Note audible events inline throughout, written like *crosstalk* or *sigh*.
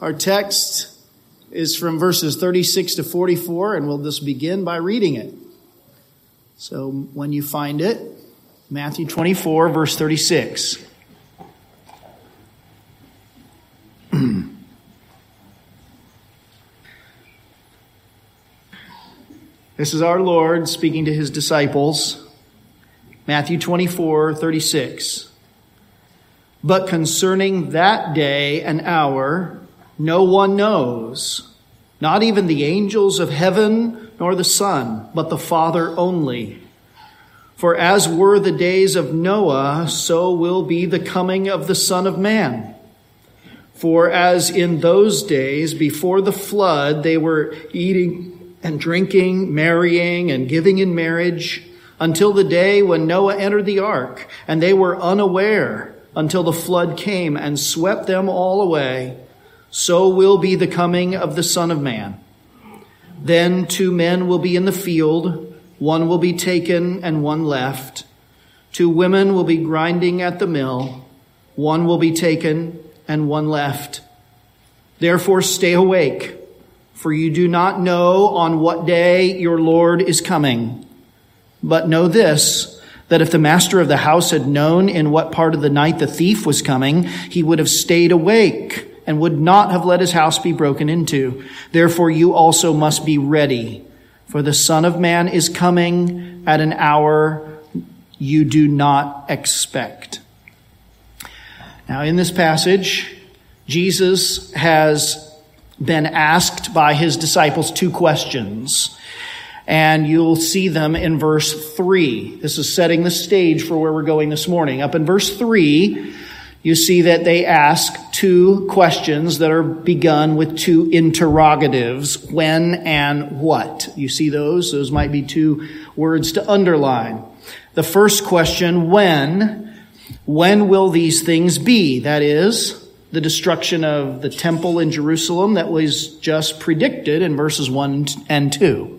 Our text is from verses 36 to 44, and we'll just begin by reading it. So when you find it, Matthew 24, verse 36. *clears throat* this is our Lord speaking to his disciples. Matthew 24, 36. But concerning that day and hour, no one knows, not even the angels of heaven nor the Son, but the Father only. For as were the days of Noah, so will be the coming of the Son of Man. For as in those days before the flood, they were eating and drinking, marrying and giving in marriage until the day when Noah entered the ark, and they were unaware until the flood came and swept them all away, so will be the coming of the Son of Man. Then two men will be in the field, one will be taken and one left. Two women will be grinding at the mill, one will be taken and one left. Therefore stay awake, for you do not know on what day your Lord is coming. But know this, that if the master of the house had known in what part of the night the thief was coming, he would have stayed awake and would not have let his house be broken into. Therefore you also must be ready, for the Son of Man is coming at an hour you do not expect. Now in this passage, Jesus has been asked by his disciples two questions and you'll see them in verse 3. This is setting the stage for where we're going this morning. Up in verse 3, you see that they ask two questions that are begun with two interrogatives when and what. You see those? Those might be two words to underline. The first question, when? When will these things be? That is, the destruction of the temple in Jerusalem that was just predicted in verses 1 and 2.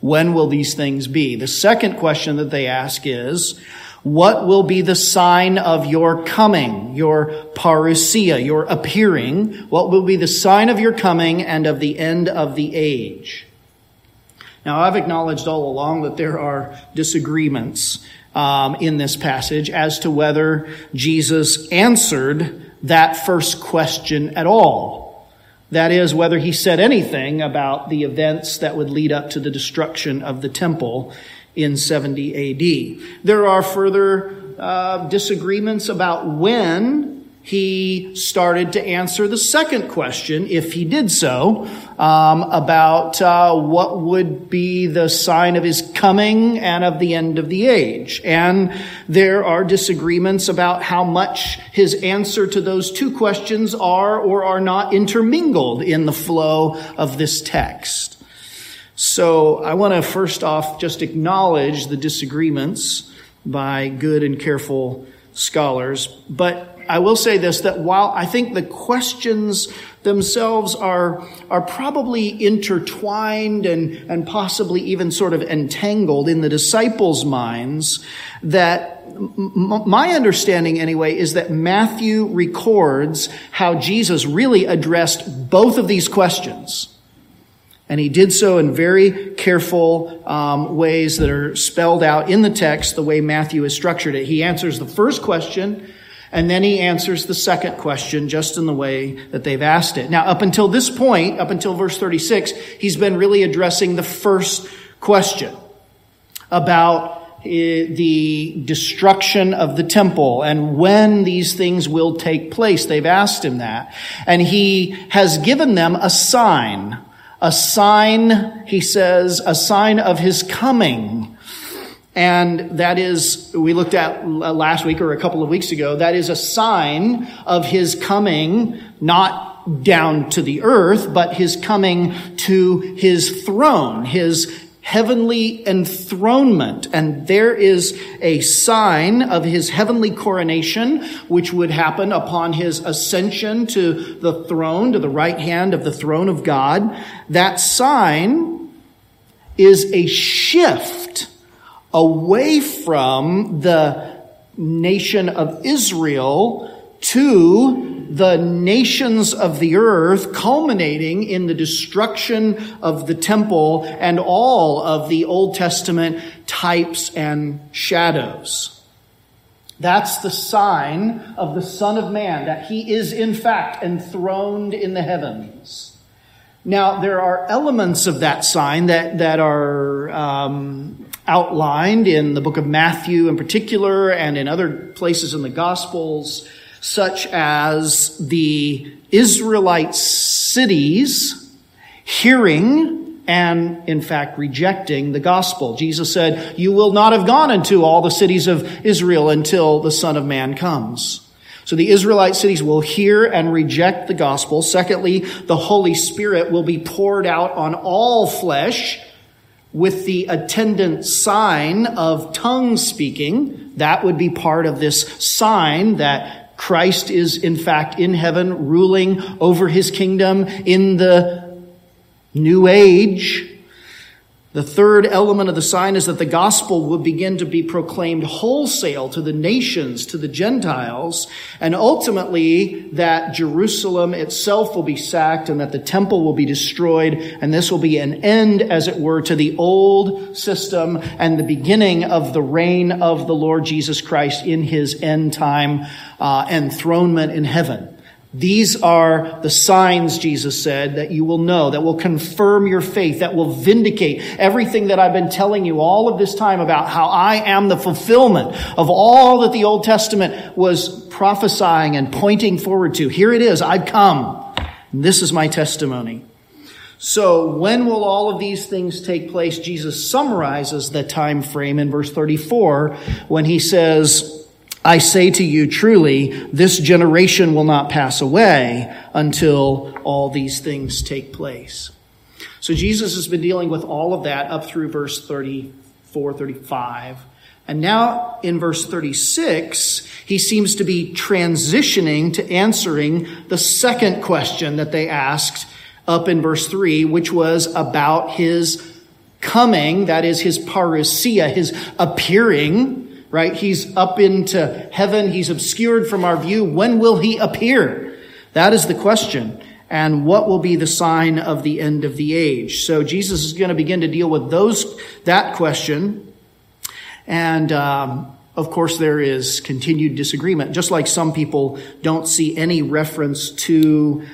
When will these things be? The second question that they ask is, what will be the sign of your coming, your parousia, your appearing? What will be the sign of your coming and of the end of the age? Now, I've acknowledged all along that there are disagreements um, in this passage as to whether Jesus answered that first question at all. That is, whether he said anything about the events that would lead up to the destruction of the temple in 70 AD. There are further uh, disagreements about when he started to answer the second question, if he did so, um, about uh, what would be the sign of his coming and of the end of the age. And there are disagreements about how much his answer to those two questions are or are not intermingled in the flow of this text. So I want to first off just acknowledge the disagreements by good and careful scholars, but I will say this, that while I think the questions themselves are, are probably intertwined and, and possibly even sort of entangled in the disciples' minds, that my understanding anyway is that Matthew records how Jesus really addressed both of these questions. And he did so in very careful um, ways that are spelled out in the text, the way Matthew has structured it. He answers the first question and then he answers the second question just in the way that they've asked it. Now, up until this point, up until verse 36, he's been really addressing the first question about eh, the destruction of the temple and when these things will take place. They've asked him that. And he has given them a sign. A sign, he says, a sign of his coming. And that is, we looked at last week or a couple of weeks ago, that is a sign of his coming, not down to the earth, but his coming to his throne, his heavenly enthronement. And there is a sign of his heavenly coronation, which would happen upon his ascension to the throne, to the right hand of the throne of God. That sign is a shift away from the nation of Israel to the nations of the earth, culminating in the destruction of the temple and all of the Old Testament types and shadows. That's the sign of the Son of Man, that he is in fact enthroned in the heavens. Now, there are elements of that sign that, that are um, outlined in the book of Matthew in particular and in other places in the Gospels, such as the Israelite cities hearing and, in fact, rejecting the gospel. Jesus said, You will not have gone into all the cities of Israel until the Son of Man comes. So the Israelite cities will hear and reject the gospel. Secondly, the Holy Spirit will be poured out on all flesh with the attendant sign of tongue speaking. That would be part of this sign that Christ is in fact in heaven ruling over his kingdom in the new age. The third element of the sign is that the gospel will begin to be proclaimed wholesale to the nations, to the Gentiles, and ultimately that Jerusalem itself will be sacked and that the temple will be destroyed, and this will be an end, as it were, to the old system and the beginning of the reign of the Lord Jesus Christ in his end time uh, enthronement in heaven. These are the signs, Jesus said, that you will know, that will confirm your faith, that will vindicate everything that I've been telling you all of this time about how I am the fulfillment of all that the Old Testament was prophesying and pointing forward to. Here it is. I've come. This is my testimony. So when will all of these things take place? Jesus summarizes the time frame in verse 34 when he says, I say to you truly, this generation will not pass away until all these things take place. So Jesus has been dealing with all of that up through verse 34, 35. And now in verse 36, he seems to be transitioning to answering the second question that they asked up in verse 3, which was about his coming, that is his parousia, his appearing right? He's up into heaven. He's obscured from our view. When will he appear? That is the question. And what will be the sign of the end of the age? So Jesus is going to begin to deal with those, that question. And, um, of course, there is continued disagreement. Just like some people don't see any reference to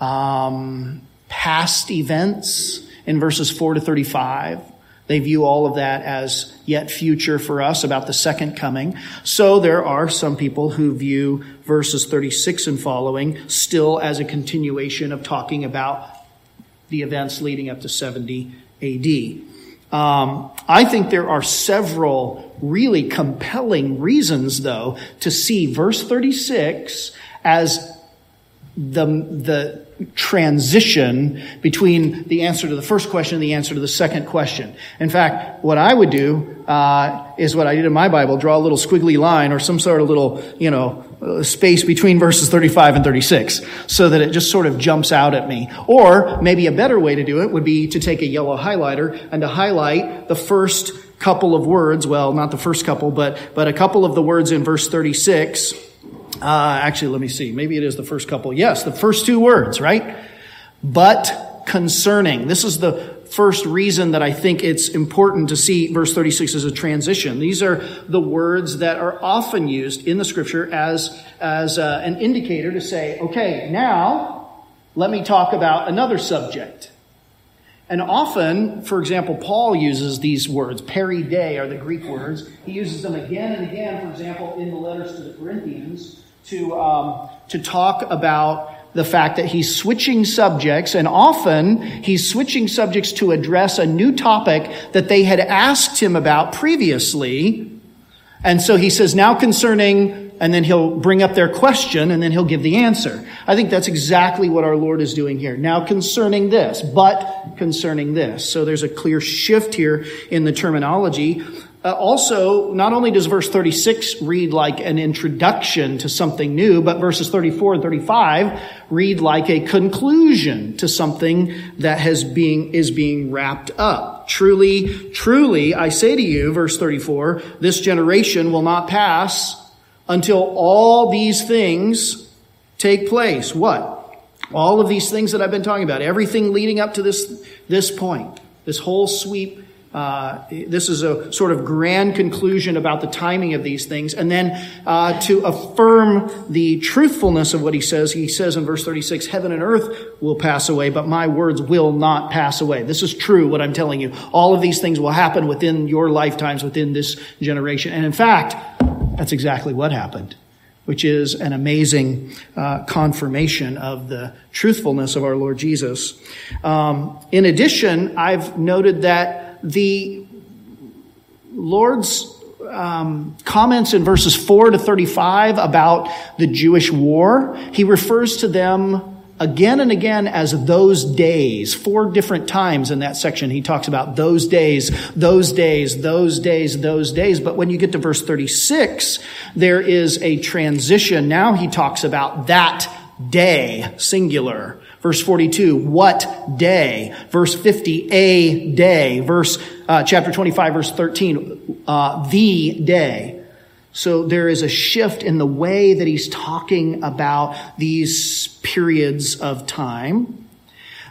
um, past events in verses 4 to 35. They view all of that as yet future for us about the second coming. So there are some people who view verses 36 and following still as a continuation of talking about the events leading up to 70 AD. Um, I think there are several really compelling reasons, though, to see verse 36 as the, the transition between the answer to the first question and the answer to the second question. In fact, what I would do uh, is what I did in my Bible: draw a little squiggly line or some sort of little, you know, uh, space between verses 35 and 36, so that it just sort of jumps out at me. Or maybe a better way to do it would be to take a yellow highlighter and to highlight the first couple of words. Well, not the first couple, but but a couple of the words in verse 36 uh, actually, let me see. Maybe it is the first couple. Yes, the first two words, right? But concerning. This is the first reason that I think it's important to see verse 36 as a transition. These are the words that are often used in the scripture as, as uh, an indicator to say, okay, now let me talk about another subject. And often, for example, Paul uses these words. Peri de are the Greek words. He uses them again and again, for example, in the letters to the Corinthians to, um, to talk about the fact that he's switching subjects, and often he's switching subjects to address a new topic that they had asked him about previously. And so he says, now concerning, and then he'll bring up their question, and then he'll give the answer. I think that's exactly what our Lord is doing here. Now concerning this, but concerning this. So there's a clear shift here in the terminology. Uh, also, not only does verse 36 read like an introduction to something new, but verses 34 and 35 read like a conclusion to something that has being, is being wrapped up. Truly, truly, I say to you, verse 34, this generation will not pass until all these things take place. What? All of these things that I've been talking about, everything leading up to this, this point, this whole sweep uh, this is a sort of grand conclusion about the timing of these things. And then uh, to affirm the truthfulness of what he says, he says in verse 36, Heaven and earth will pass away, but my words will not pass away. This is true, what I'm telling you. All of these things will happen within your lifetimes, within this generation. And in fact, that's exactly what happened which is an amazing uh, confirmation of the truthfulness of our Lord Jesus. Um, in addition, I've noted that the Lord's um, comments in verses 4 to 35 about the Jewish war, he refers to them again and again as those days. Four different times in that section, he talks about those days, those days, those days, those days. But when you get to verse 36, there is a transition. Now he talks about that day, singular. Verse 42, what day? Verse 50, a day. Verse, uh, chapter 25, verse 13, uh, the day. So there is a shift in the way that he's talking about these periods of time.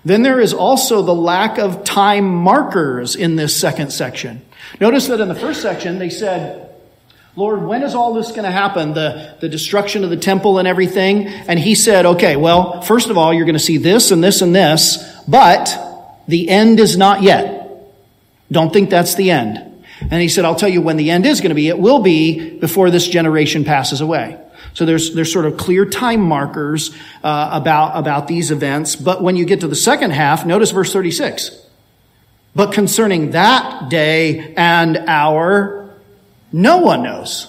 Then there is also the lack of time markers in this second section. Notice that in the first section, they said, Lord, when is all this going to happen? The, the destruction of the temple and everything. And he said, okay, well, first of all, you're going to see this and this and this, but the end is not yet. Don't think that's the end. And he said, I'll tell you when the end is going to be. It will be before this generation passes away. So there's, there's sort of clear time markers uh, about, about these events. But when you get to the second half, notice verse 36. But concerning that day and hour, no one knows.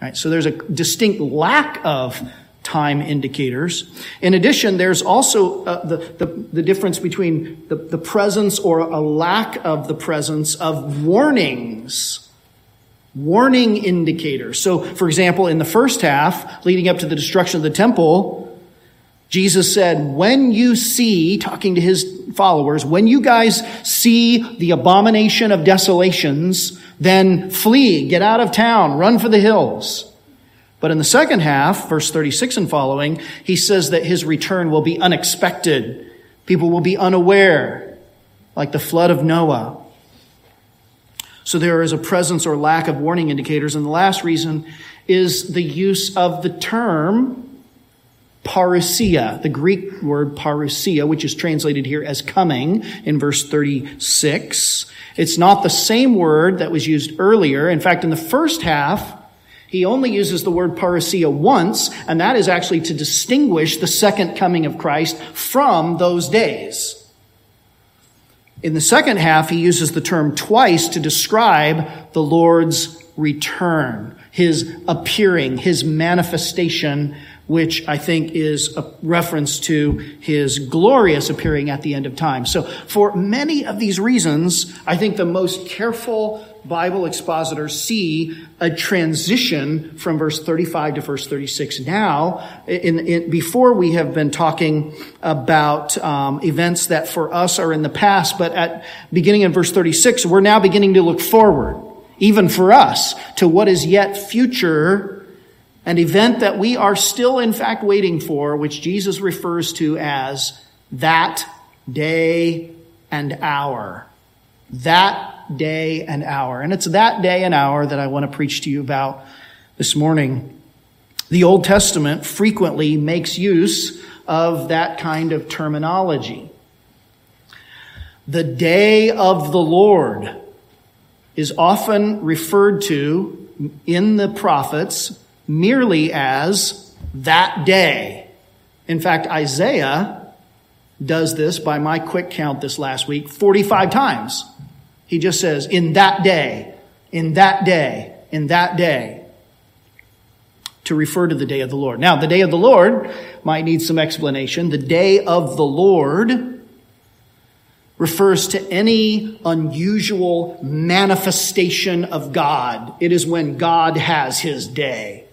Right? So there's a distinct lack of time indicators. In addition, there's also uh, the, the, the, difference between the, the presence or a lack of the presence of warnings. Warning indicators. So, for example, in the first half, leading up to the destruction of the temple, Jesus said, when you see, talking to his followers, when you guys see the abomination of desolations, then flee, get out of town, run for the hills. But in the second half, verse 36 and following, he says that his return will be unexpected. People will be unaware, like the flood of Noah. So there is a presence or lack of warning indicators. And the last reason is the use of the term parousia, the Greek word parousia, which is translated here as coming in verse 36. It's not the same word that was used earlier. In fact, in the first half, he only uses the word parousia once, and that is actually to distinguish the second coming of Christ from those days. In the second half, he uses the term twice to describe the Lord's return, his appearing, his manifestation which I think is a reference to his glorious appearing at the end of time. So for many of these reasons, I think the most careful Bible expositors see a transition from verse 35 to verse 36 now. In, in, before we have been talking about um, events that for us are in the past, but at beginning in verse 36, we're now beginning to look forward, even for us, to what is yet future an event that we are still in fact waiting for, which Jesus refers to as that day and hour. That day and hour. And it's that day and hour that I want to preach to you about this morning. The Old Testament frequently makes use of that kind of terminology. The day of the Lord is often referred to in the prophets merely as that day. In fact, Isaiah does this by my quick count this last week 45 times. He just says, in that day, in that day, in that day, to refer to the day of the Lord. Now, the day of the Lord might need some explanation. The day of the Lord refers to any unusual manifestation of God. It is when God has his day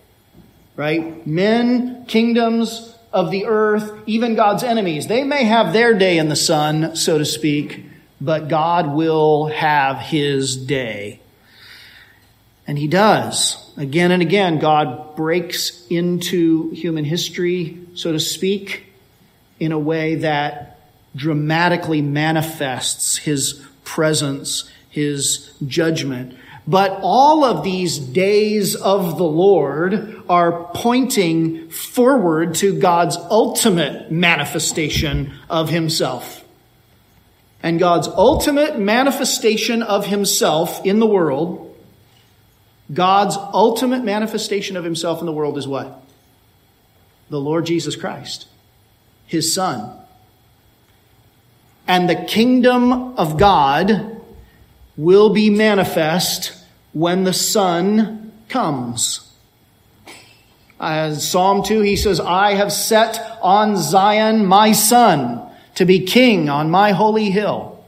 right? Men, kingdoms of the earth, even God's enemies, they may have their day in the sun, so to speak, but God will have his day. And he does. Again and again, God breaks into human history, so to speak, in a way that dramatically manifests his presence, his judgment. But all of these days of the Lord are pointing forward to God's ultimate manifestation of himself. And God's ultimate manifestation of himself in the world God's ultimate manifestation of himself in the world is what? The Lord Jesus Christ, his son. And the kingdom of God will be manifest when the son comes. As Psalm 2, he says, I have set on Zion my son to be king on my holy hill.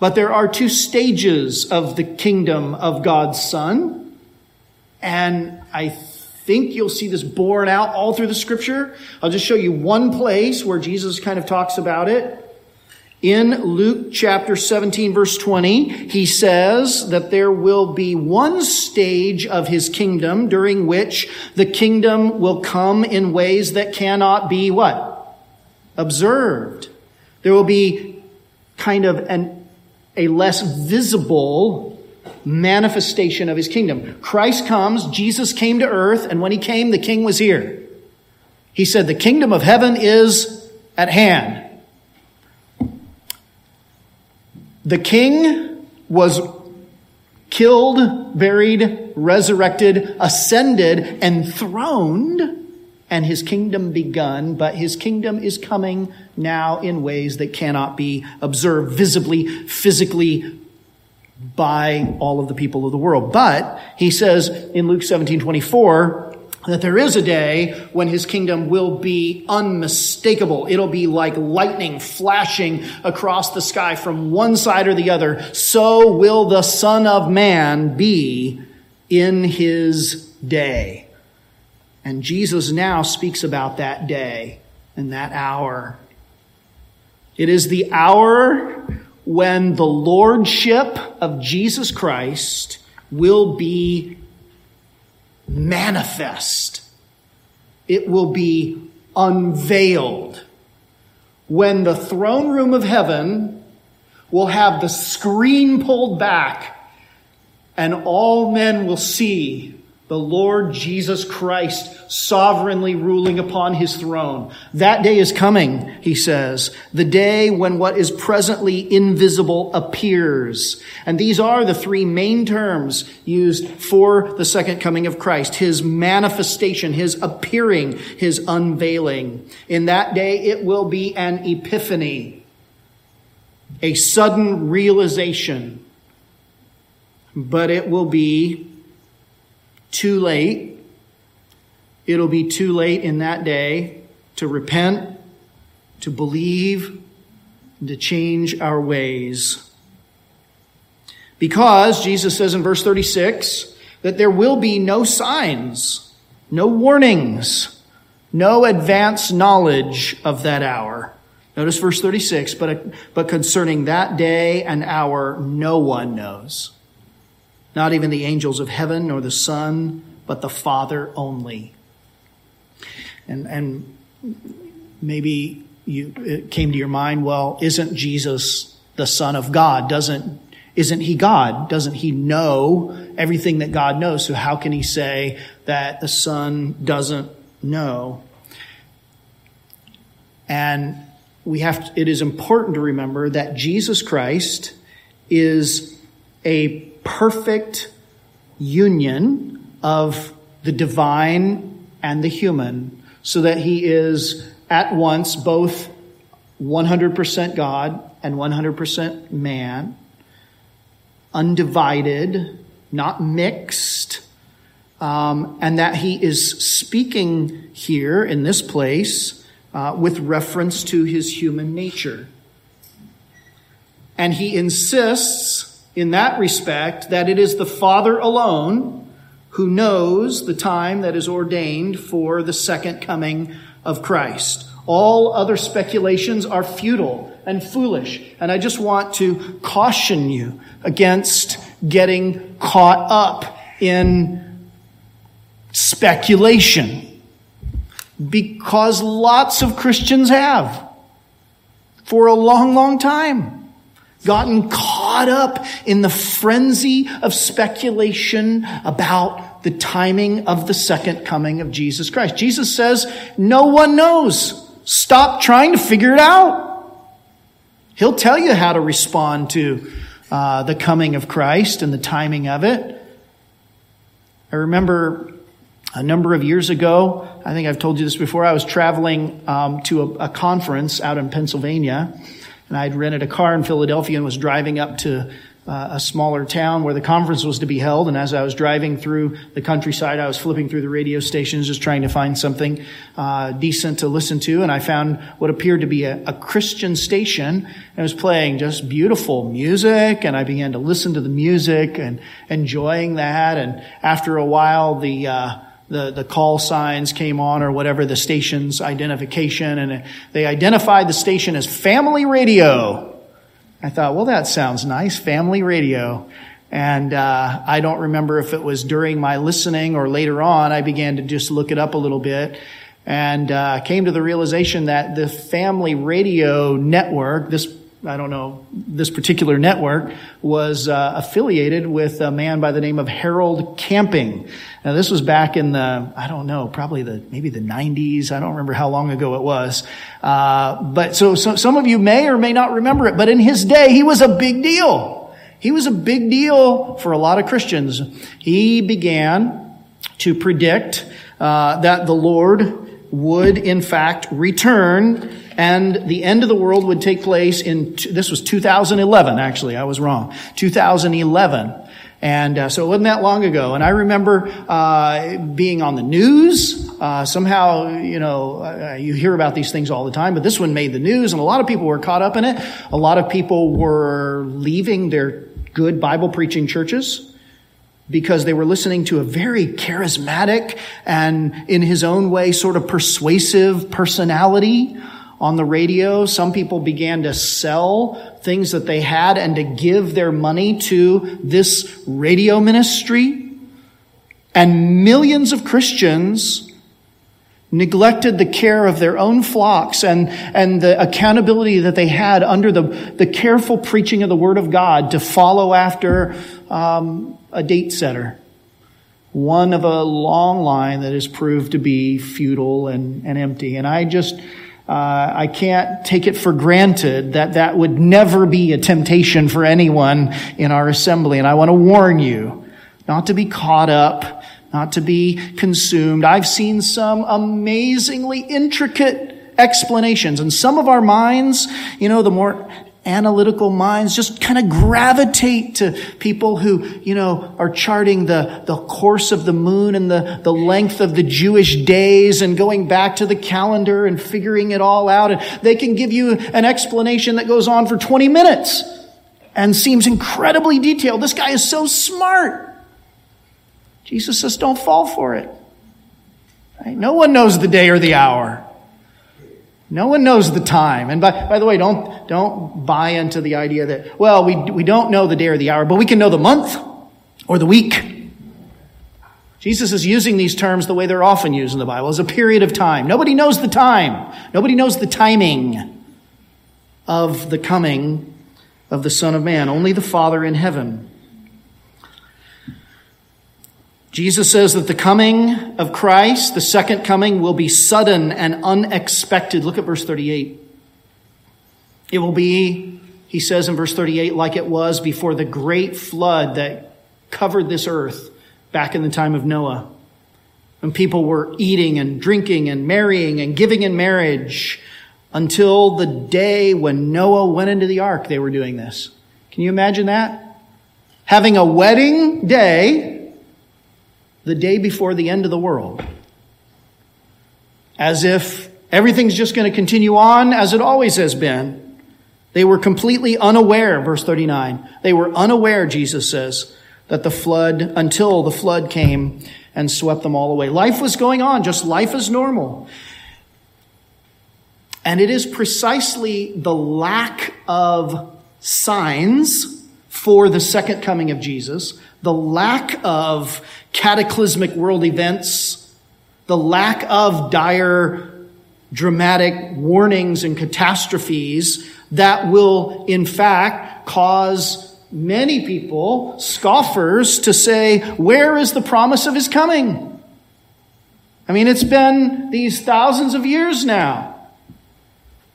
But there are two stages of the kingdom of God's Son. And I think you'll see this borne out all through the scripture. I'll just show you one place where Jesus kind of talks about it. In Luke chapter 17 verse 20, he says that there will be one stage of his kingdom during which the kingdom will come in ways that cannot be what? Observed. There will be kind of an a less visible manifestation of his kingdom. Christ comes, Jesus came to earth, and when he came, the king was here. He said, The kingdom of heaven is at hand. The king was killed, buried, resurrected, ascended, enthroned and his kingdom begun, but his kingdom is coming now in ways that cannot be observed visibly, physically by all of the people of the world. But he says in Luke 17, 24, that there is a day when his kingdom will be unmistakable. It'll be like lightning flashing across the sky from one side or the other. So will the Son of Man be in his day. And Jesus now speaks about that day and that hour. It is the hour when the lordship of Jesus Christ will be manifest. It will be unveiled. When the throne room of heaven will have the screen pulled back and all men will see the Lord Jesus Christ sovereignly ruling upon his throne. That day is coming, he says, the day when what is presently invisible appears. And these are the three main terms used for the second coming of Christ. His manifestation, his appearing, his unveiling. In that day, it will be an epiphany, a sudden realization, but it will be too late. It'll be too late in that day to repent, to believe, and to change our ways. Because Jesus says in verse 36 that there will be no signs, no warnings, no advance knowledge of that hour. Notice verse 36, but, but concerning that day and hour, no one knows not even the angels of heaven nor the Son, but the Father only. And, and maybe you, it came to your mind, well, isn't Jesus the Son of God? Doesn't, isn't he God? Doesn't he know everything that God knows? So how can he say that the Son doesn't know? And we have, to, it is important to remember that Jesus Christ is a perfect union of the divine and the human so that he is at once both 100% God and 100% man, undivided, not mixed, um, and that he is speaking here in this place uh, with reference to his human nature. And he insists in that respect that it is the Father alone who knows the time that is ordained for the second coming of Christ. All other speculations are futile and foolish. And I just want to caution you against getting caught up in speculation. Because lots of Christians have for a long, long time gotten caught up in the frenzy of speculation about the timing of the second coming of Jesus Christ. Jesus says, no one knows. Stop trying to figure it out. He'll tell you how to respond to uh, the coming of Christ and the timing of it. I remember a number of years ago, I think I've told you this before, I was traveling um, to a, a conference out in Pennsylvania and I'd rented a car in Philadelphia and was driving up to uh, a smaller town where the conference was to be held. And as I was driving through the countryside, I was flipping through the radio stations just trying to find something uh, decent to listen to. And I found what appeared to be a, a Christian station. And it was playing just beautiful music. And I began to listen to the music and enjoying that. And after a while, the uh, the, the call signs came on or whatever the station's identification and they identified the station as family radio. I thought, well, that sounds nice, family radio. And uh, I don't remember if it was during my listening or later on. I began to just look it up a little bit and uh, came to the realization that the family radio network, this I don't know, this particular network was uh, affiliated with a man by the name of Harold Camping. Now this was back in the, I don't know, probably the, maybe the 90s. I don't remember how long ago it was. Uh, but so, so some of you may or may not remember it, but in his day, he was a big deal. He was a big deal for a lot of Christians. He began to predict uh, that the Lord would in fact return and the end of the world would take place in, this was 2011, actually, I was wrong. 2011. And uh, so it wasn't that long ago. And I remember uh, being on the news. Uh, somehow, you know, uh, you hear about these things all the time, but this one made the news, and a lot of people were caught up in it. A lot of people were leaving their good Bible preaching churches because they were listening to a very charismatic and, in his own way, sort of persuasive personality on the radio. Some people began to sell things that they had and to give their money to this radio ministry. And millions of Christians neglected the care of their own flocks and, and the accountability that they had under the, the careful preaching of the Word of God to follow after um, a date setter. One of a long line that has proved to be futile and, and empty. And I just, uh, I can't take it for granted that that would never be a temptation for anyone in our assembly. And I want to warn you not to be caught up, not to be consumed. I've seen some amazingly intricate explanations and some of our minds, you know, the more analytical minds just kind of gravitate to people who, you know, are charting the, the course of the moon and the, the length of the Jewish days and going back to the calendar and figuring it all out. And they can give you an explanation that goes on for 20 minutes and seems incredibly detailed. This guy is so smart. Jesus says, don't fall for it. Right? No one knows the day or the hour. No one knows the time. And by, by the way, don't, don't buy into the idea that, well, we, we don't know the day or the hour, but we can know the month or the week. Jesus is using these terms the way they're often used in the Bible as a period of time. Nobody knows the time. Nobody knows the timing of the coming of the Son of Man. Only the Father in heaven. Jesus says that the coming of Christ, the second coming, will be sudden and unexpected. Look at verse 38. It will be, he says in verse 38, like it was before the great flood that covered this earth back in the time of Noah. When people were eating and drinking and marrying and giving in marriage until the day when Noah went into the ark, they were doing this. Can you imagine that? Having a wedding day the day before the end of the world. As if everything's just going to continue on as it always has been. They were completely unaware, verse 39. They were unaware, Jesus says, that the flood, until the flood came and swept them all away. Life was going on, just life as normal. And it is precisely the lack of signs for the second coming of Jesus, the lack of cataclysmic world events, the lack of dire, dramatic warnings and catastrophes that will, in fact, cause many people, scoffers, to say, where is the promise of his coming? I mean, it's been these thousands of years now.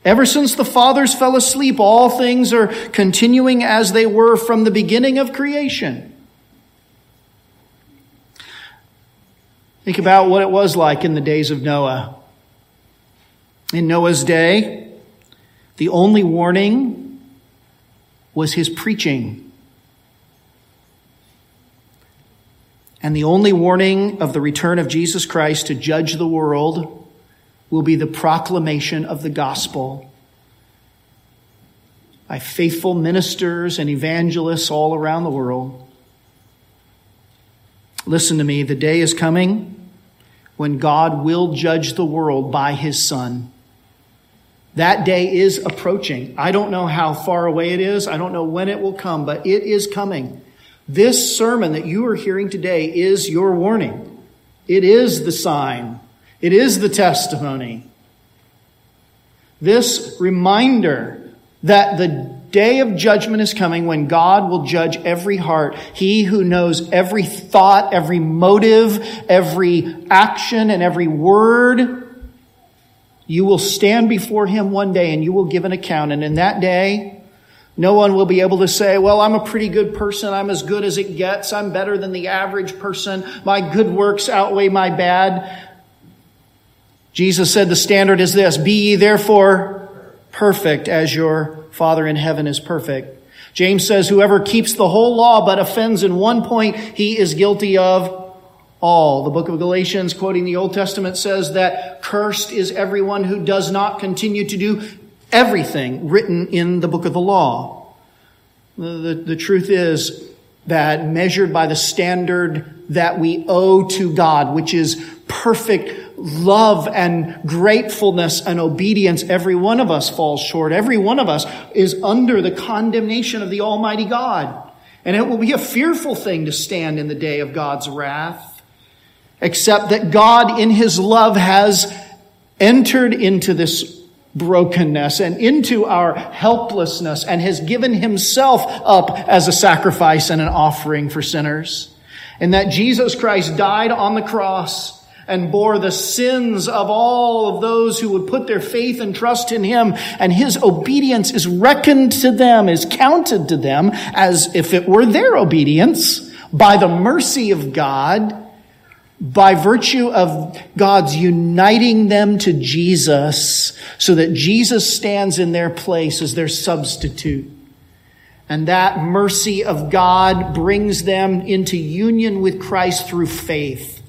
Ever since the fathers fell asleep, all things are continuing as they were from the beginning of creation. Think about what it was like in the days of Noah. In Noah's day, the only warning was his preaching. And the only warning of the return of Jesus Christ to judge the world will be the proclamation of the gospel by faithful ministers and evangelists all around the world. Listen to me, the day is coming when God will judge the world by his Son. That day is approaching. I don't know how far away it is. I don't know when it will come, but it is coming. This sermon that you are hearing today is your warning. It is the sign it is the testimony. This reminder that the day of judgment is coming when God will judge every heart. He who knows every thought, every motive, every action, and every word. You will stand before him one day and you will give an account. And in that day, no one will be able to say, well, I'm a pretty good person. I'm as good as it gets. I'm better than the average person. My good works outweigh my bad. Jesus said the standard is this, be ye therefore perfect as your Father in heaven is perfect. James says, whoever keeps the whole law but offends in one point, he is guilty of all. The book of Galatians, quoting the Old Testament, says that cursed is everyone who does not continue to do everything written in the book of the law. The, the, the truth is that measured by the standard that we owe to God, which is perfect love and gratefulness and obedience, every one of us falls short. Every one of us is under the condemnation of the Almighty God. And it will be a fearful thing to stand in the day of God's wrath, except that God in His love has entered into this brokenness and into our helplessness and has given Himself up as a sacrifice and an offering for sinners. And that Jesus Christ died on the cross and bore the sins of all of those who would put their faith and trust in him. And his obedience is reckoned to them, is counted to them as if it were their obedience by the mercy of God, by virtue of God's uniting them to Jesus so that Jesus stands in their place as their substitute. And that mercy of God brings them into union with Christ through faith.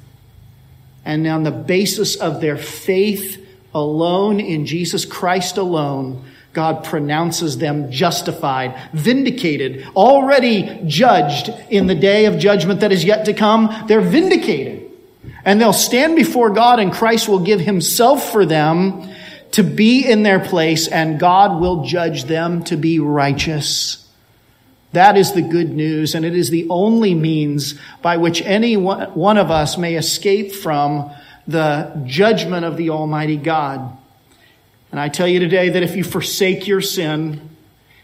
And on the basis of their faith alone in Jesus Christ alone, God pronounces them justified, vindicated, already judged in the day of judgment that is yet to come. They're vindicated. And they'll stand before God and Christ will give himself for them to be in their place and God will judge them to be righteous. That is the good news, and it is the only means by which any one of us may escape from the judgment of the Almighty God. And I tell you today that if you forsake your sin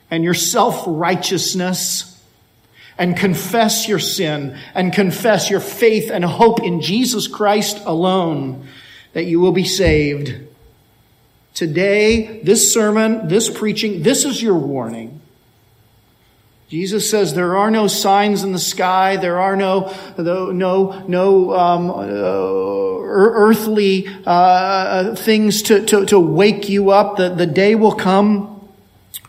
and your self-righteousness and confess your sin and confess your faith and hope in Jesus Christ alone, that you will be saved. Today, this sermon, this preaching, this is your warning. Jesus says there are no signs in the sky. There are no, no, no um, uh, earthly uh, things to, to, to wake you up. The, the day will come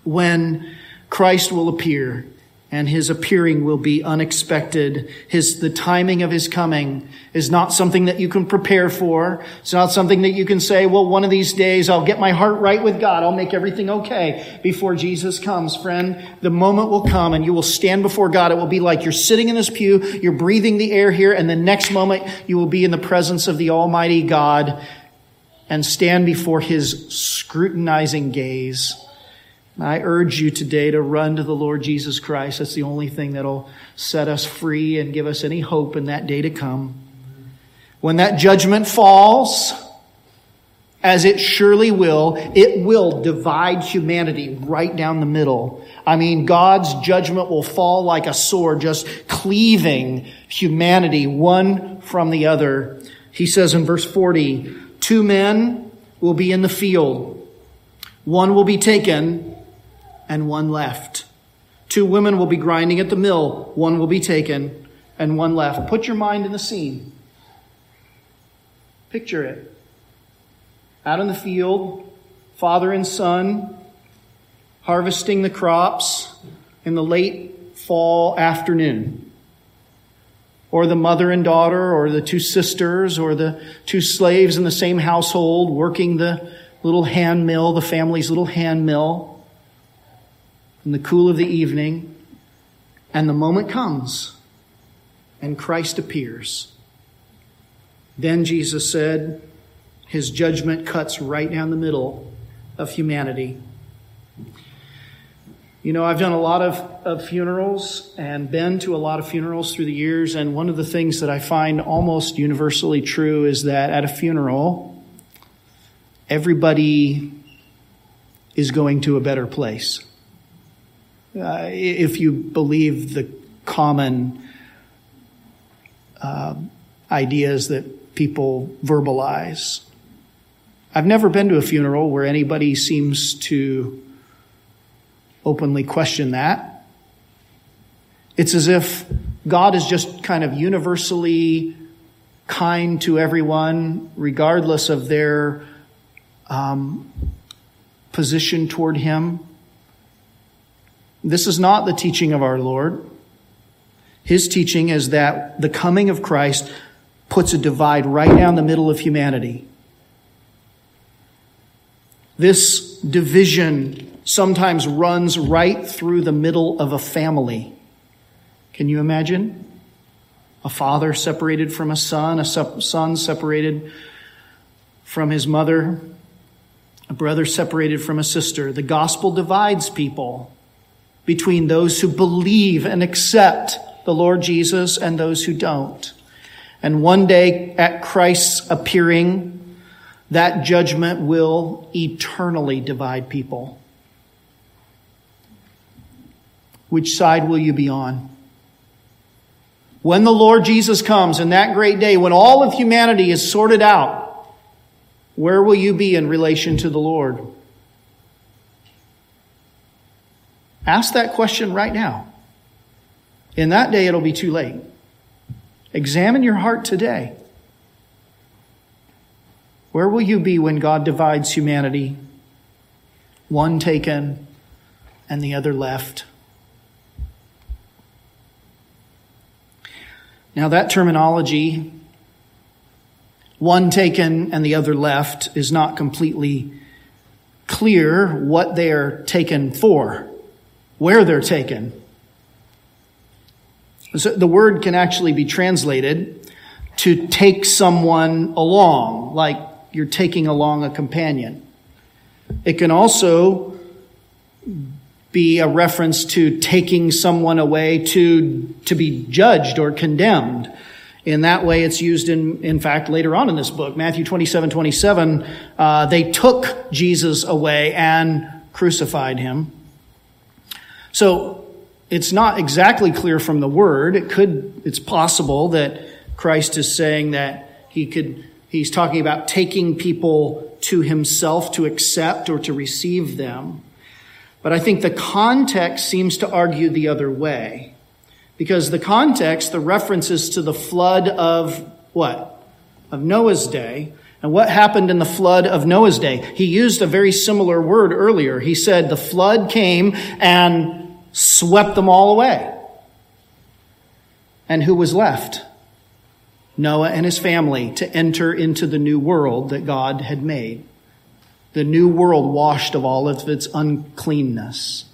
when Christ will appear and his appearing will be unexpected. His, the timing of his coming is not something that you can prepare for. It's not something that you can say, well, one of these days I'll get my heart right with God. I'll make everything okay before Jesus comes. Friend, the moment will come and you will stand before God. It will be like you're sitting in this pew, you're breathing the air here, and the next moment you will be in the presence of the Almighty God and stand before his scrutinizing gaze. I urge you today to run to the Lord Jesus Christ. That's the only thing that'll set us free and give us any hope in that day to come. When that judgment falls, as it surely will, it will divide humanity right down the middle. I mean, God's judgment will fall like a sword, just cleaving humanity one from the other. He says in verse 40, two men will be in the field. One will be taken and one left. Two women will be grinding at the mill. One will be taken and one left. Put your mind in the scene. Picture it out in the field, father and son, harvesting the crops in the late fall afternoon. Or the mother and daughter, or the two sisters, or the two slaves in the same household working the little hand mill, the family's little hand mill, in the cool of the evening. And the moment comes, and Christ appears. Then Jesus said, his judgment cuts right down the middle of humanity. You know, I've done a lot of, of funerals and been to a lot of funerals through the years, and one of the things that I find almost universally true is that at a funeral, everybody is going to a better place. Uh, if you believe the common uh, ideas that people verbalize. I've never been to a funeral where anybody seems to openly question that. It's as if God is just kind of universally kind to everyone, regardless of their um, position toward Him. This is not the teaching of our Lord. His teaching is that the coming of Christ puts a divide right down the middle of humanity. This division sometimes runs right through the middle of a family. Can you imagine? A father separated from a son, a son separated from his mother, a brother separated from a sister. The gospel divides people between those who believe and accept the Lord Jesus and those who don't. And one day at Christ's appearing, that judgment will eternally divide people. Which side will you be on? When the Lord Jesus comes in that great day, when all of humanity is sorted out, where will you be in relation to the Lord? Ask that question right now. In that day, it'll be too late. Examine your heart today. Where will you be when God divides humanity? One taken and the other left. Now, that terminology, one taken and the other left, is not completely clear what they are taken for, where they're taken. So the word can actually be translated to take someone along, like you're taking along a companion. It can also be a reference to taking someone away to, to be judged or condemned. In that way, it's used in, in fact, later on in this book, Matthew 27, 27, uh, they took Jesus away and crucified him. So, it's not exactly clear from the word. It could, it's possible that Christ is saying that he could He's talking about taking people to himself to accept or to receive them. But I think the context seems to argue the other way. Because the context, the references to the flood of what? Of Noah's day. And what happened in the flood of Noah's day? He used a very similar word earlier. He said the flood came and swept them all away. And who was left? Noah and his family to enter into the new world that God had made. The new world washed of all of its uncleanness.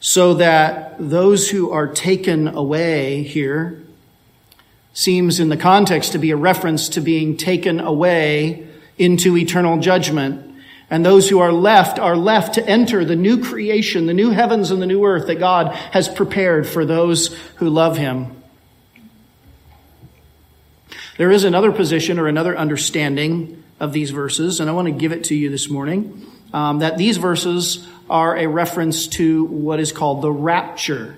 So that those who are taken away here seems in the context to be a reference to being taken away into eternal judgment. And those who are left are left to enter the new creation, the new heavens and the new earth that God has prepared for those who love him. There is another position or another understanding of these verses, and I want to give it to you this morning. Um, that these verses are a reference to what is called the rapture,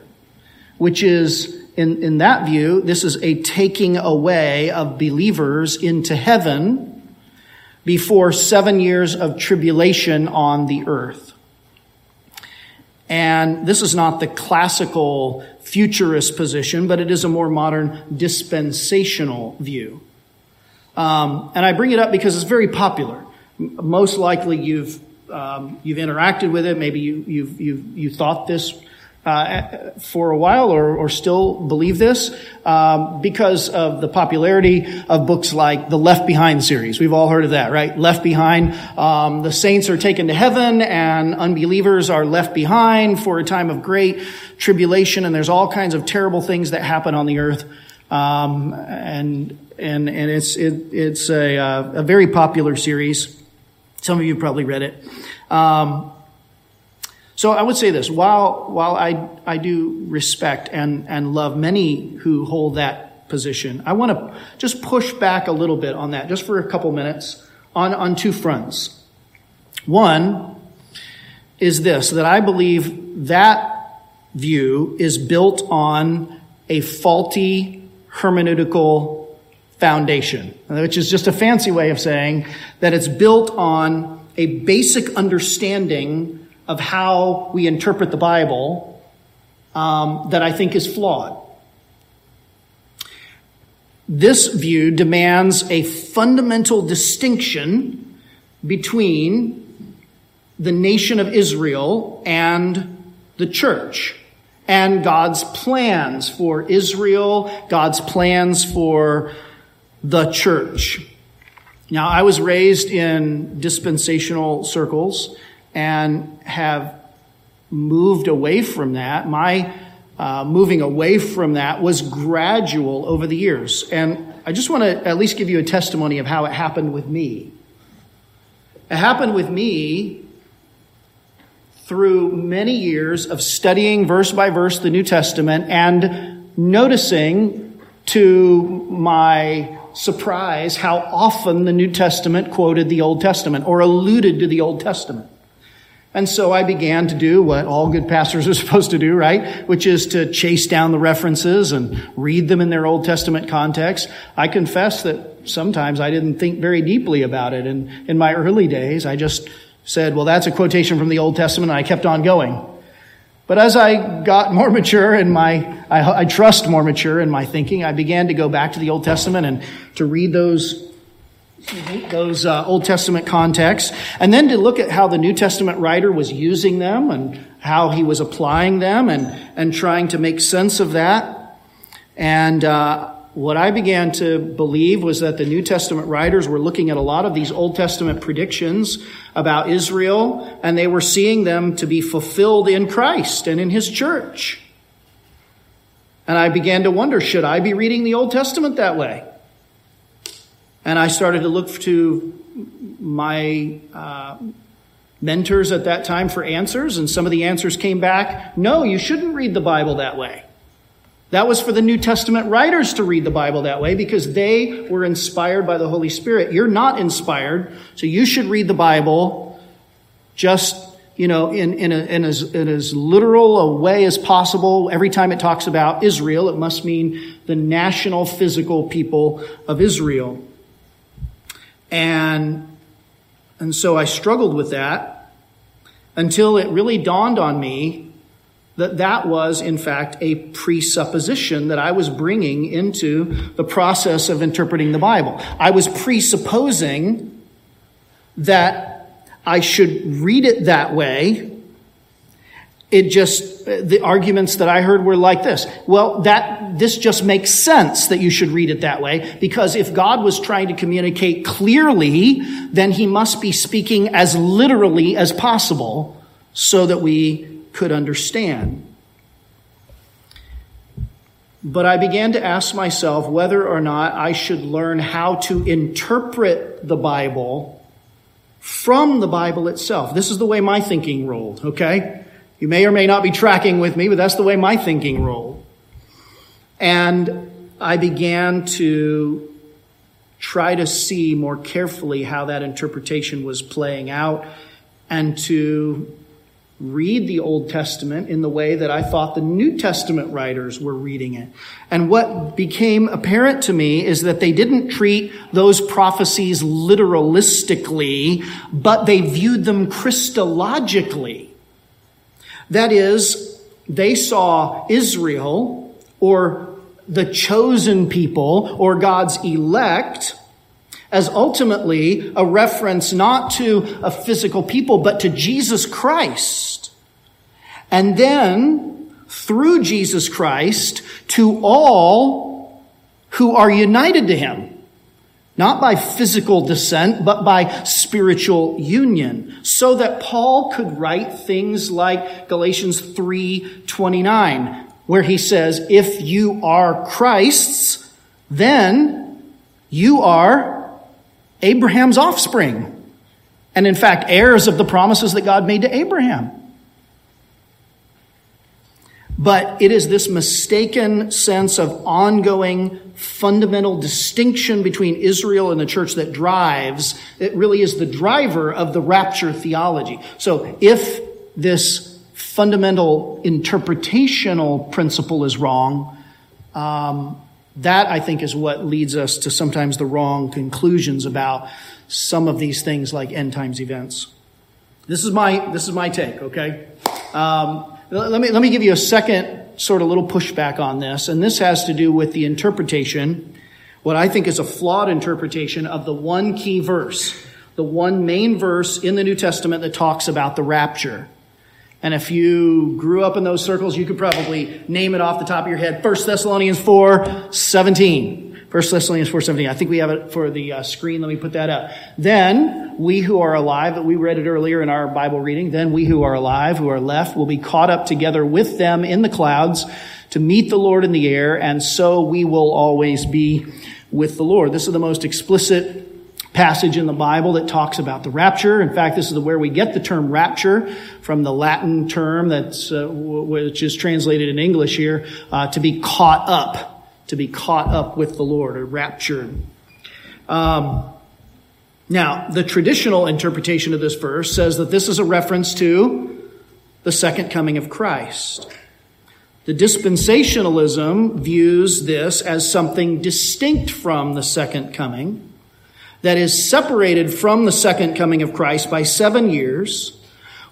which is, in, in that view, this is a taking away of believers into heaven before seven years of tribulation on the earth. And this is not the classical futurist position, but it is a more modern dispensational view. Um, and I bring it up because it's very popular. Most likely you've um, you've interacted with it. Maybe you you've, you've you thought this uh, for a while or, or still believe this um, because of the popularity of books like the Left Behind series. We've all heard of that, right? Left Behind. Um, the saints are taken to heaven and unbelievers are left behind for a time of great tribulation, and there's all kinds of terrible things that happen on the earth. Um, and and and it's it, it's a, uh, a very popular series. Some of you probably read it. Um, so I would say this, while, while I, I do respect and, and love many who hold that position, I want to just push back a little bit on that, just for a couple minutes, on, on two fronts. One is this, that I believe that view is built on a faulty hermeneutical foundation, which is just a fancy way of saying that it's built on a basic understanding of how we interpret the Bible um, that I think is flawed. This view demands a fundamental distinction between the nation of Israel and the church and God's plans for Israel, God's plans for the church. Now, I was raised in dispensational circles and have moved away from that. My uh, moving away from that was gradual over the years. And I just want to at least give you a testimony of how it happened with me. It happened with me through many years of studying verse by verse the New Testament and noticing to my surprise how often the New Testament quoted the Old Testament or alluded to the Old Testament. And so I began to do what all good pastors are *laughs* supposed to do, right? Which is to chase down the references and read them in their Old Testament context. I confess that sometimes I didn't think very deeply about it. And in my early days, I just said, well, that's a quotation from the Old Testament, and I kept on going. But as I got more *laughs* mature in my, I, I trust more mature in my thinking, I began to go back to the Old Testament and to read those those uh, Old Testament contexts, and then to look at how the New Testament writer was using them and how he was applying them and, and trying to make sense of that. And uh, what I began to believe was that the New Testament writers were looking at a lot of these Old Testament predictions about Israel, and they were seeing them to be fulfilled in Christ and in his church. And I began to wonder should I be reading the Old Testament that way? And I started to look to my uh, mentors at that time for answers, and some of the answers came back no, you shouldn't read the Bible that way. That was for the New Testament writers to read the Bible that way because they were inspired by the Holy Spirit. You're not inspired, so you should read the Bible just, you know, in, in, a, in, as, in as literal a way as possible. Every time it talks about Israel, it must mean the national physical people of Israel. And, and so I struggled with that until it really dawned on me that that was, in fact, a presupposition that I was bringing into the process of interpreting the Bible. I was presupposing that I should read it that way it just, the arguments that I heard were like this. Well, that, this just makes sense that you should read it that way because if God was trying to communicate clearly, then he must be speaking as literally as possible so that we could understand. But I began to ask myself whether or not I should learn how to interpret the Bible from the Bible itself. This is the way my thinking rolled, okay? You may or may not be tracking with me, but that's the way my thinking rolled. And I began to try to see more carefully how that interpretation was playing out and to read the Old Testament in the way that I thought the New Testament writers were reading it. And what became apparent to me is that they didn't treat those prophecies literalistically, but they viewed them Christologically. That is, they saw Israel or the chosen people or God's elect as ultimately a reference not to a physical people, but to Jesus Christ. And then, through Jesus Christ, to all who are united to him. Not by physical descent, but by spiritual union. So that Paul could write things like Galatians 3:29, where he says, if you are Christ's, then you are Abraham's offspring. And in fact, heirs of the promises that God made to Abraham. But it is this mistaken sense of ongoing fundamental distinction between Israel and the church that drives, it really is the driver of the rapture theology. So if this fundamental interpretational principle is wrong, um, that, I think, is what leads us to sometimes the wrong conclusions about some of these things like end times events. This is my, this is my take, okay? Um, let, me, let me give you a second sort of little pushback on this, and this has to do with the interpretation, what I think is a flawed interpretation of the one key verse, the one main verse in the New Testament that talks about the rapture. And if you grew up in those circles, you could probably name it off the top of your head. 1 Thessalonians 4, 17. 1 Thessalonians 4, 17. I think we have it for the uh, screen. Let me put that up. Then we who are alive, we read it earlier in our Bible reading, then we who are alive, who are left, will be caught up together with them in the clouds to meet the Lord in the air, and so we will always be with the Lord. This is the most explicit passage in the Bible that talks about the rapture. In fact, this is where we get the term rapture from the Latin term that's uh, which is translated in English here uh, to be caught up, to be caught up with the Lord or raptured. Um, now, the traditional interpretation of this verse says that this is a reference to the second coming of Christ. The dispensationalism views this as something distinct from the second coming that is separated from the second coming of Christ by seven years,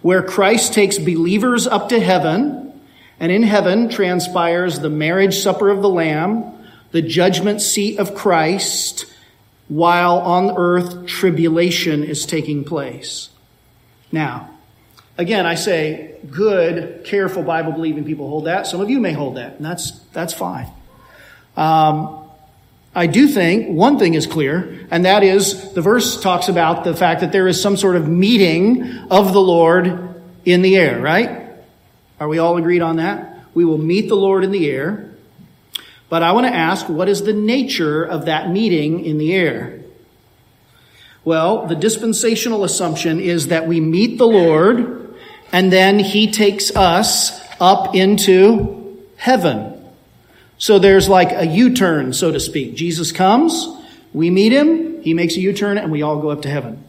where Christ takes believers up to heaven, and in heaven transpires the marriage supper of the Lamb, the judgment seat of Christ, while on earth tribulation is taking place. Now, again, I say good, careful Bible believing people hold that. Some of you may hold that, and that's, that's fine. Um, I do think one thing is clear, and that is the verse talks about the fact that there is some sort of meeting of the Lord in the air, right? Are we all agreed on that? We will meet the Lord in the air. But I want to ask, what is the nature of that meeting in the air? Well, the dispensational assumption is that we meet the Lord and then he takes us up into heaven. So there's like a U-turn, so to speak. Jesus comes, we meet him, he makes a U-turn, and we all go up to heaven.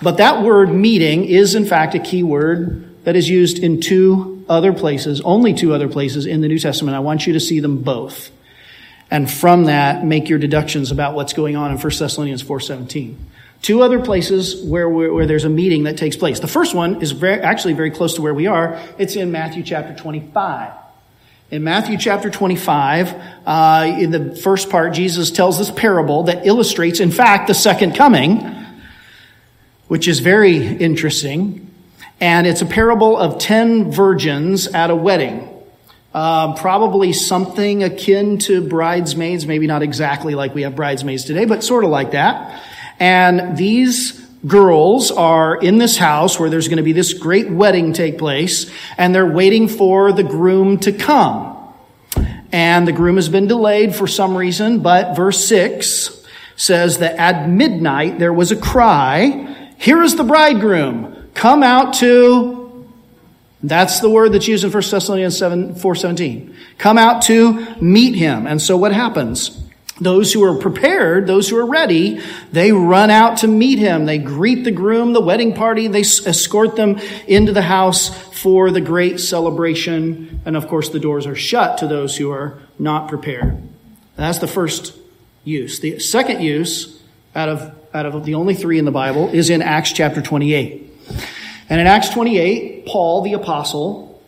But that word meeting is in fact a key word that is used in two other places, only two other places in the New Testament. I want you to see them both. And from that, make your deductions about what's going on in 1 Thessalonians 4.17. Two other places where, where, there's a meeting that takes place. The first one is very, actually very close to where we are. It's in Matthew chapter 25. In Matthew chapter 25, uh, in the first part, Jesus tells this parable that illustrates, in fact, the second coming, which is very interesting. And it's a parable of 10 virgins at a wedding. Uh, probably something akin to bridesmaids, maybe not exactly like we have bridesmaids today, but sort of like that. And these girls are in this house where there's going to be this great wedding take place, and they're waiting for the groom to come. And the groom has been delayed for some reason, but verse 6 says that at midnight there was a cry, Here is the bridegroom, come out to that's the word that's used in 1 Thessalonians 7, 4.17. Come out to meet him. And so what happens? Those who are prepared, those who are ready, they run out to meet him. They greet the groom, the wedding party. They escort them into the house for the great celebration. And of course, the doors are shut to those who are not prepared. That's the first use. The second use, out of, out of the only three in the Bible, is in Acts chapter 28. And in Acts 28, Paul the apostle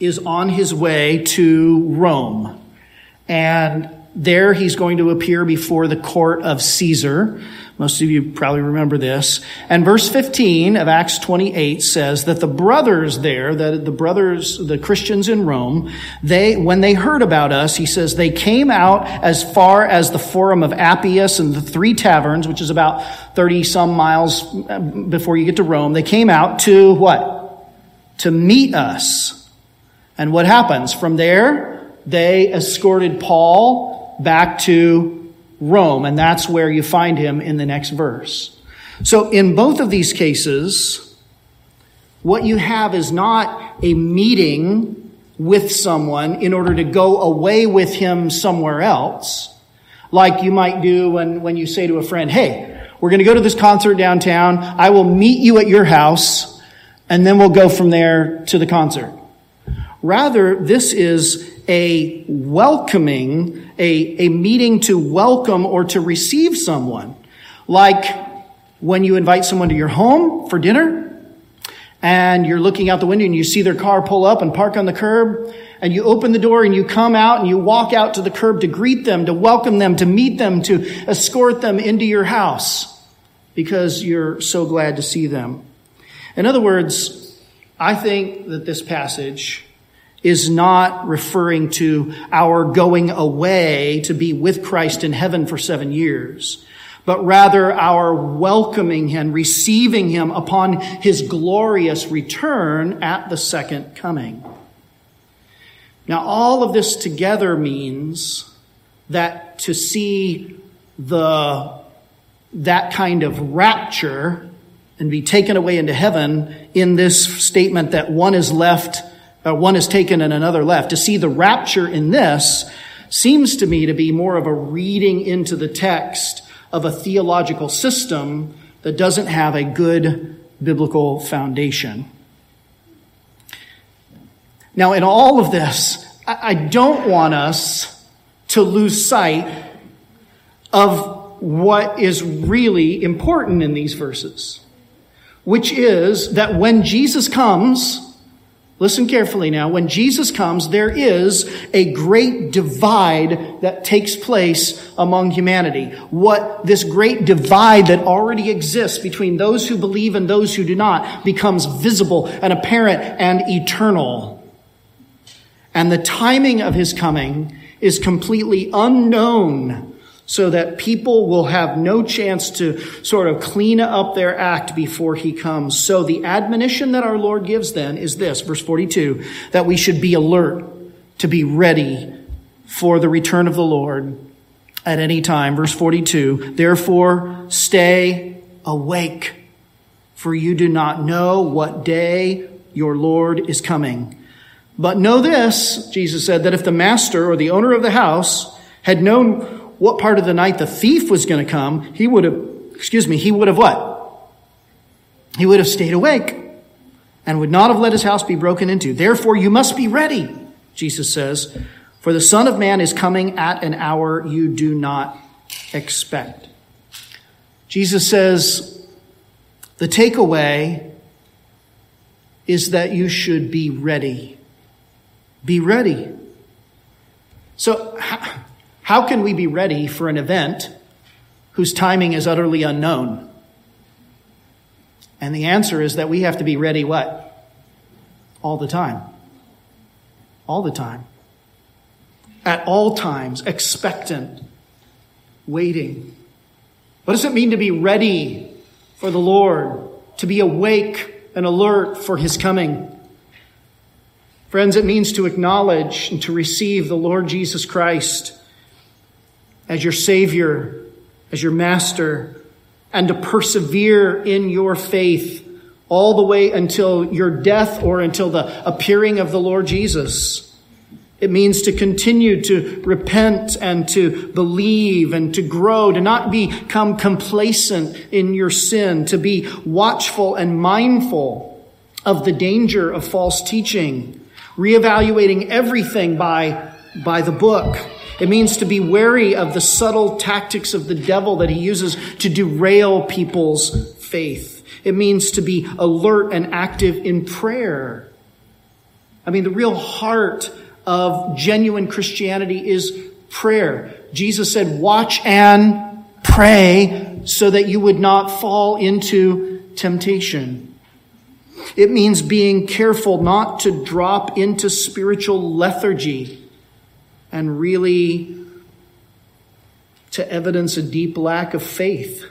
is on his way to Rome. And there he's going to appear before the court of Caesar. Most of you probably remember this. And verse 15 of Acts 28 says that the brothers there, the, the brothers, the Christians in Rome, they, when they heard about us, he says they came out as far as the Forum of Appius and the three taverns, which is about 30 some miles uh, before you get to Rome. They came out to what? To meet us. And what happens? From there, they escorted Paul back to Rome, and that's where you find him in the next verse. So in both of these cases, what you have is not a meeting with someone in order to go away with him somewhere else, like you might do when, when you say to a friend, hey, we're going to go to this concert downtown. I will meet you at your house, and then we'll go from there to the concert. Rather, this is a welcoming, a, a meeting to welcome or to receive someone. Like when you invite someone to your home for dinner and you're looking out the window and you see their car pull up and park on the curb and you open the door and you come out and you walk out to the curb to greet them, to welcome them, to meet them, to escort them into your house because you're so glad to see them. In other words, I think that this passage is not referring to our going away to be with Christ in heaven for seven years, but rather our welcoming him, receiving him upon his glorious return at the second coming. Now, all of this together means that to see the, that kind of rapture and be taken away into heaven in this statement that one is left uh, one is taken and another left. To see the rapture in this seems to me to be more of a reading into the text of a theological system that doesn't have a good biblical foundation. Now, in all of this, I don't want us to lose sight of what is really important in these verses, which is that when Jesus comes, Listen carefully now. When Jesus comes, there is a great divide that takes place among humanity. What this great divide that already exists between those who believe and those who do not becomes visible and apparent and eternal. And the timing of his coming is completely unknown so that people will have no chance to sort of clean up their act before he comes. So the admonition that our Lord gives then is this, verse 42, that we should be alert to be ready for the return of the Lord at any time. Verse 42, therefore stay awake, for you do not know what day your Lord is coming. But know this, Jesus said, that if the master or the owner of the house had known what part of the night the thief was going to come, he would have, excuse me, he would have what? He would have stayed awake and would not have let his house be broken into. Therefore, you must be ready, Jesus says, for the Son of Man is coming at an hour you do not expect. Jesus says, the takeaway is that you should be ready. Be ready. So, can we be ready for an event whose timing is utterly unknown? And the answer is that we have to be ready what? All the time. All the time. At all times, expectant, waiting. What does it mean to be ready for the Lord? To be awake and alert for his coming? Friends, it means to acknowledge and to receive the Lord Jesus Christ as your Savior, as your master and to persevere in your faith all the way until your death or until the appearing of the Lord Jesus. It means to continue to repent and to believe and to grow, to not become complacent in your sin, to be watchful and mindful of the danger of false teaching, reevaluating everything by, by the book. It means to be wary of the subtle tactics of the devil that he uses to derail people's faith. It means to be alert and active in prayer. I mean, the real heart of genuine Christianity is prayer. Jesus said, watch and pray so that you would not fall into temptation. It means being careful not to drop into spiritual lethargy and really to evidence a deep lack of faith.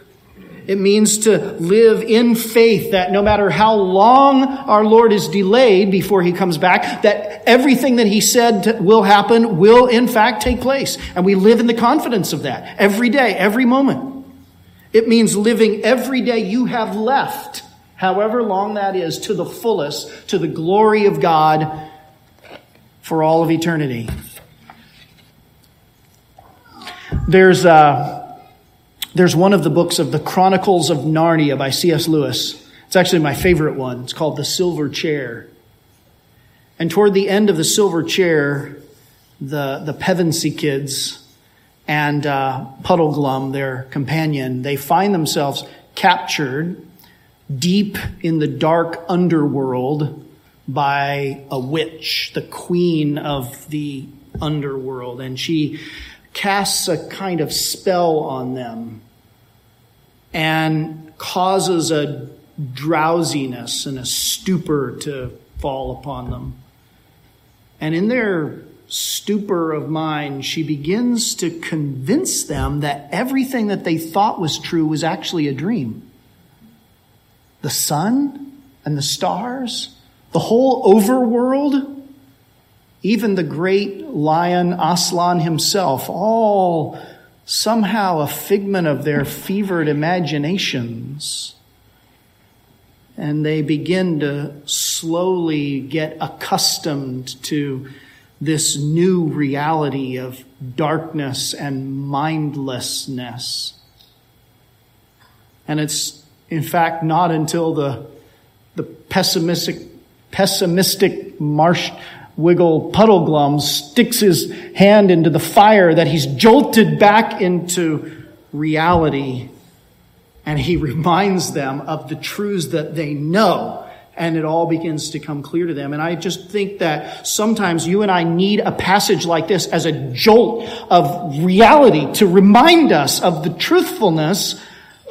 It means to live in faith that no matter how long our Lord is delayed before he comes back, that everything that he said will happen will in fact take place. And we live in the confidence of that every day, every moment. It means living every day you have left, however long that is, to the fullest, to the glory of God for all of eternity. There's, uh, there's one of the books of the Chronicles of Narnia by C.S. Lewis. It's actually my favorite one. It's called The Silver Chair. And toward the end of The Silver Chair, the, the Pevensie kids and uh, Puddleglum, their companion, they find themselves captured deep in the dark underworld by a witch, the queen of the underworld. And she casts a kind of spell on them and causes a drowsiness and a stupor to fall upon them. And in their stupor of mind, she begins to convince them that everything that they thought was true was actually a dream. The sun and the stars, the whole overworld, even the great lion Aslan himself, all somehow a figment of their fevered imaginations. And they begin to slowly get accustomed to this new reality of darkness and mindlessness. And it's, in fact, not until the, the pessimistic, pessimistic marsh, Wiggle Puddleglum sticks his hand into the fire that he's jolted back into reality. And he *laughs* reminds them of the truths that they know. And it all begins to come clear to them. And I just think that sometimes you and I need a passage like this as a jolt of reality to remind us of the truthfulness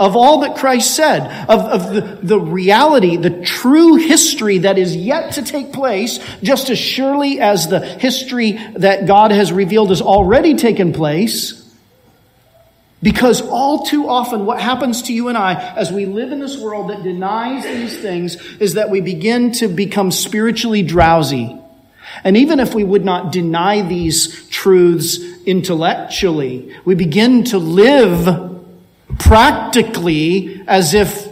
of all that Christ said, of, of the, the reality, the true history that is yet to take place, just as surely as the history that God has revealed has already taken place. Because all too often, what happens to you and I as we live in this world that denies these things is that we begin to become spiritually drowsy. And even if we would not deny these truths intellectually, we begin to live practically as if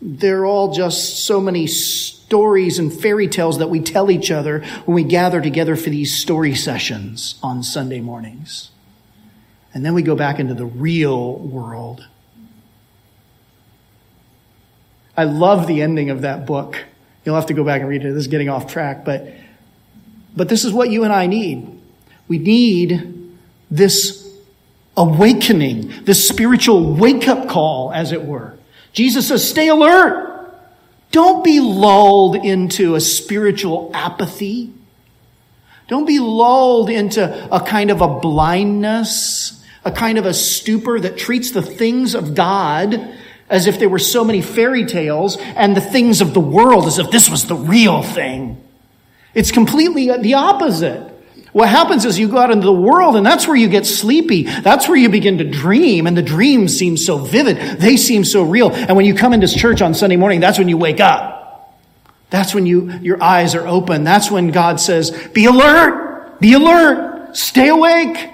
they're all just so many stories and fairy tales that we tell each other when we gather together for these story sessions on Sunday mornings. And then we go back into the real world. I love the ending of that book. You'll have to go back and read it. This is getting off track, but, but this is what you and I need. We need this awakening, this spiritual wake up call, as it were. Jesus says, stay alert. Don't be lulled into a spiritual apathy. Don't be lulled into a kind of a blindness, a kind of a stupor that treats the things of God as if they were so many fairy tales and the things of the world as if this was the real thing. It's completely the opposite. What happens is you go out into the world and that's where you get sleepy. That's where you begin to dream and the dreams seem so vivid. They seem so real. And when you come into church on Sunday morning, that's when you wake up. That's when you, your eyes are open. That's when God says, be alert, be alert, stay awake.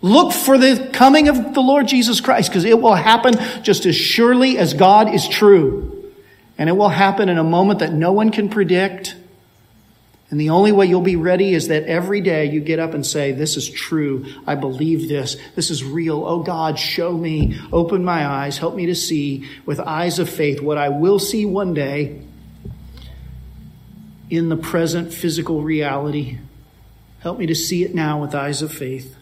Look for the coming of the Lord Jesus Christ because it will happen just as surely as God is true. And it will happen in a moment that no one can predict. And the only way you'll be ready is that every day you get up and say, This is true. I believe this. This is real. Oh God, show me. Open my eyes. Help me to see with eyes of faith what I will see one day in the present physical reality. Help me to see it now with eyes of faith.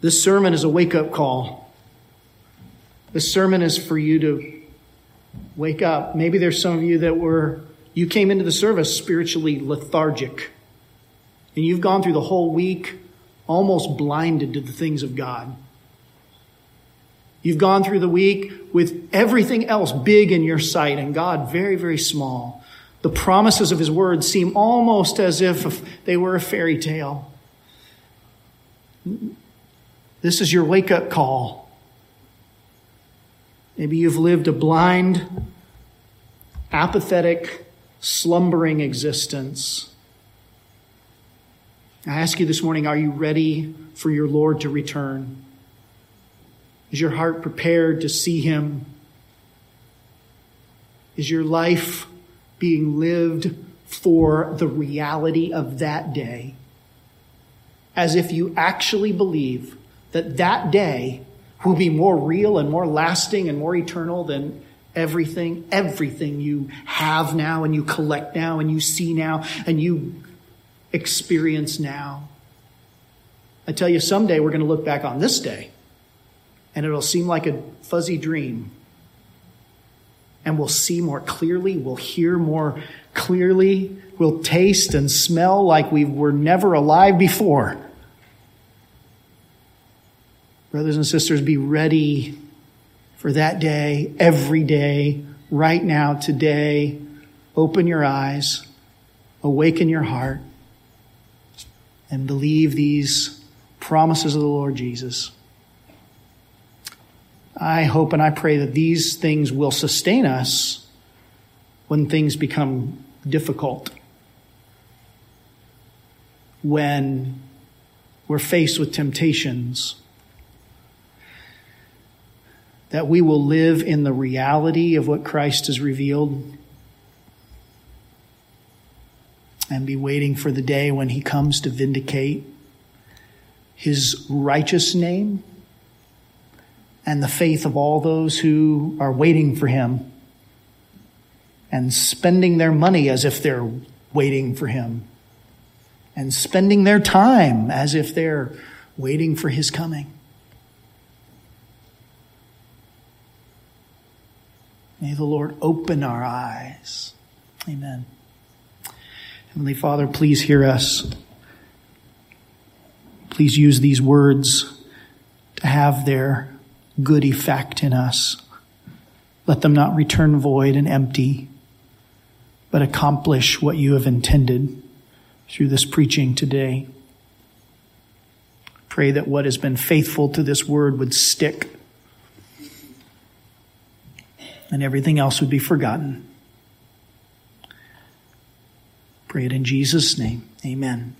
This sermon is a wake up call. This sermon is for you to wake up. Maybe there's some of you that were you came into the service spiritually lethargic. And you've gone through the whole week almost blinded to the things of God. You've gone through the week with everything else big in your sight and God very, very small. The promises of His Word seem almost as if they were a fairy tale. This is your wake up call. Maybe you've lived a blind, apathetic, slumbering existence. I ask you this morning are you ready for your Lord to return? Is your heart prepared to see him? Is your life being lived for the reality of that day? As if you actually believe that that day will be more real and more lasting and more eternal than everything, everything you have now and you collect now and you see now and you experience now. I tell you, someday we're going to look back on this day and it'll seem like a fuzzy dream. And we'll see more clearly, we'll hear more clearly, we'll taste and smell like we were never alive before. Brothers and sisters, be ready for that day, every day, right now, today. Open your eyes, awaken your heart, and believe these promises of the Lord Jesus. I hope and I pray that these things will sustain us when things become difficult. When we're faced with temptations that we will live in the reality of what Christ has revealed and be waiting for the day when he comes to vindicate his righteous name and the faith of all those who are waiting for him and spending their money as if they're waiting for him and spending their time as if they're waiting for his coming. May the Lord open our eyes. Amen. Heavenly Father, please hear us. Please use these words to have their good effect in us. Let them not return void and empty, but accomplish what you have intended through this preaching today. Pray that what has been faithful to this word would stick and everything else would be forgotten. Pray it in Jesus' name. Amen.